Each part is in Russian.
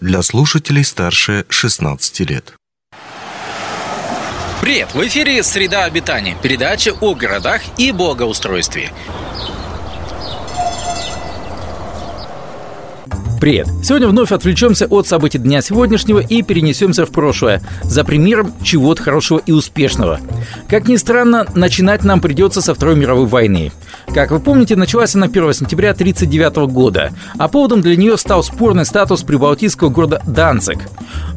для слушателей старше 16 лет. Привет! В эфире «Среда обитания» – передача о городах и благоустройстве. Привет! Сегодня вновь отвлечемся от событий дня сегодняшнего и перенесемся в прошлое, за примером чего-то хорошего и успешного. Как ни странно, начинать нам придется со Второй мировой войны. Как вы помните, началась она 1 сентября 1939 года, а поводом для нее стал спорный статус прибалтийского города Данцик.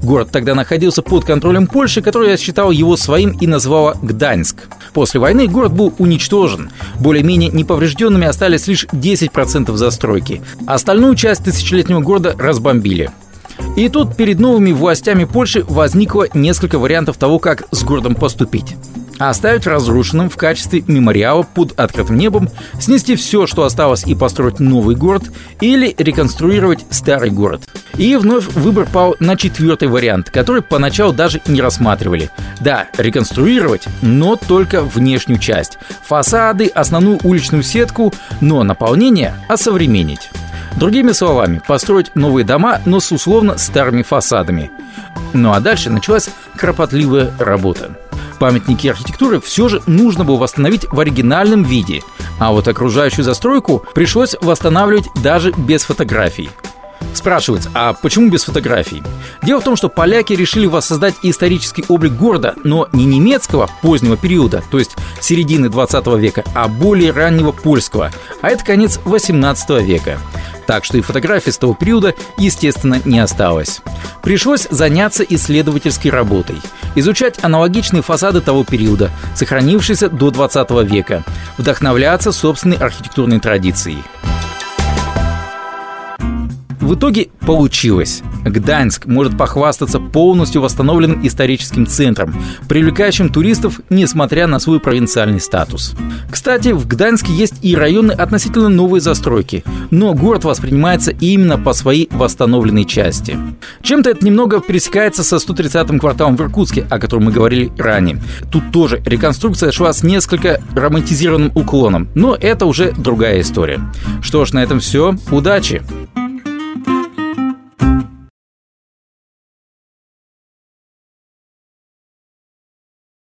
Город тогда находился под контролем Польши, которая считала его своим и назвала Гданьск. После войны город был уничтожен. Более-менее неповрежденными остались лишь 10% застройки. Остальную часть тысячелетнего города разбомбили. И тут перед новыми властями Польши возникло несколько вариантов того, как с городом поступить оставить разрушенным в качестве мемориала под открытым небом, снести все, что осталось, и построить новый город, или реконструировать старый город. И вновь выбор пал на четвертый вариант, который поначалу даже не рассматривали. Да, реконструировать, но только внешнюю часть. Фасады, основную уличную сетку, но наполнение осовременить. Другими словами, построить новые дома, но с условно старыми фасадами. Ну а дальше началась кропотливая работа. Памятники архитектуры все же нужно было восстановить в оригинальном виде, а вот окружающую застройку пришлось восстанавливать даже без фотографий. Спрашивается, а почему без фотографий? Дело в том, что поляки решили воссоздать исторический облик города, но не немецкого позднего периода, то есть середины 20 века, а более раннего польского, а это конец 18 века. Так что и фотографий с того периода, естественно, не осталось. Пришлось заняться исследовательской работой. Изучать аналогичные фасады того периода, сохранившиеся до 20 века. Вдохновляться собственной архитектурной традицией. В итоге получилось. Гданьск может похвастаться полностью восстановленным историческим центром, привлекающим туристов, несмотря на свой провинциальный статус. Кстати, в Гданьске есть и районы относительно новой застройки, но город воспринимается именно по своей восстановленной части. Чем-то это немного пересекается со 130-м кварталом в Иркутске, о котором мы говорили ранее. Тут тоже реконструкция шла с несколько романтизированным уклоном, но это уже другая история. Что ж, на этом все. Удачи!